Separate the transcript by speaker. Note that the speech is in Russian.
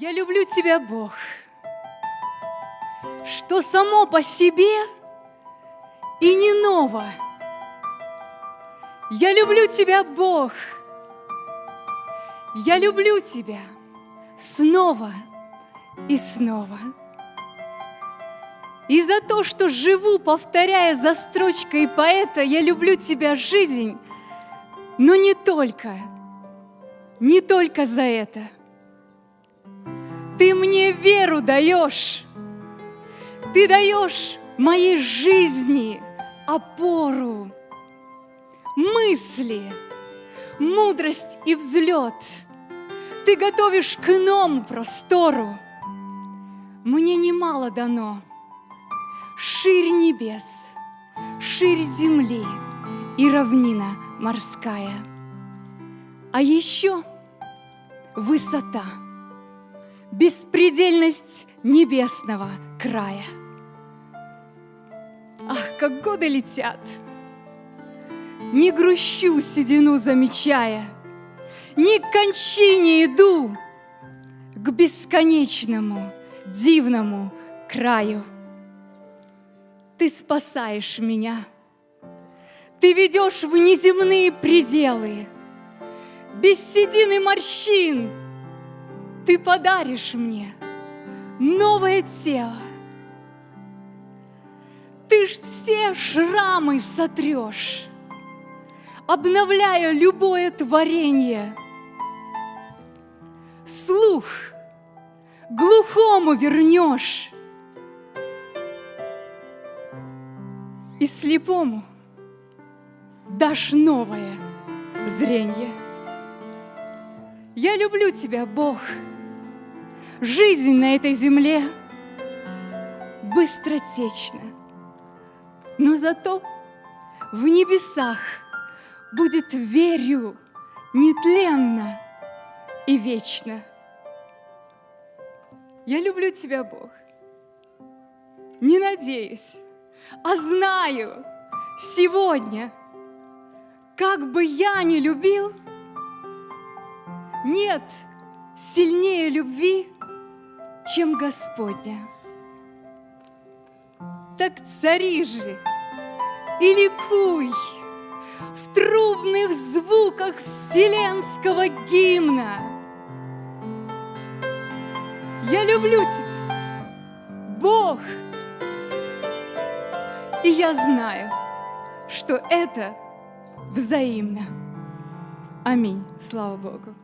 Speaker 1: Я люблю тебя, Бог, что само по себе и не ново. Я люблю тебя, Бог. Я люблю тебя снова и снова. И за то, что живу, повторяя за строчкой поэта, я люблю тебя, жизнь, но не только, не только за это – ты мне веру даешь. Ты даешь моей жизни опору, мысли, мудрость и взлет. Ты готовишь к иному простору. Мне немало дано. Ширь небес, ширь земли и равнина морская. А еще высота – беспредельность небесного края. Ах, как годы летят! Не грущу седину замечая, Не к кончине иду, К бесконечному, дивному краю. Ты спасаешь меня, Ты ведешь в неземные пределы, Без седины морщин — ты подаришь мне новое тело. Ты ж все шрамы сотрешь, обновляя любое творение. Слух глухому вернешь, и слепому дашь новое зрение. Я люблю тебя, Бог, жизнь на этой земле быстротечна, но зато в небесах будет верю нетленно и вечно. Я люблю тебя, Бог. Не надеюсь, а знаю сегодня, как бы я ни любил, нет сильнее любви, чем Господня. Так цари же и ликуй в трубных звуках вселенского гимна. Я люблю тебя, Бог, и я знаю, что это взаимно. Аминь. Слава Богу.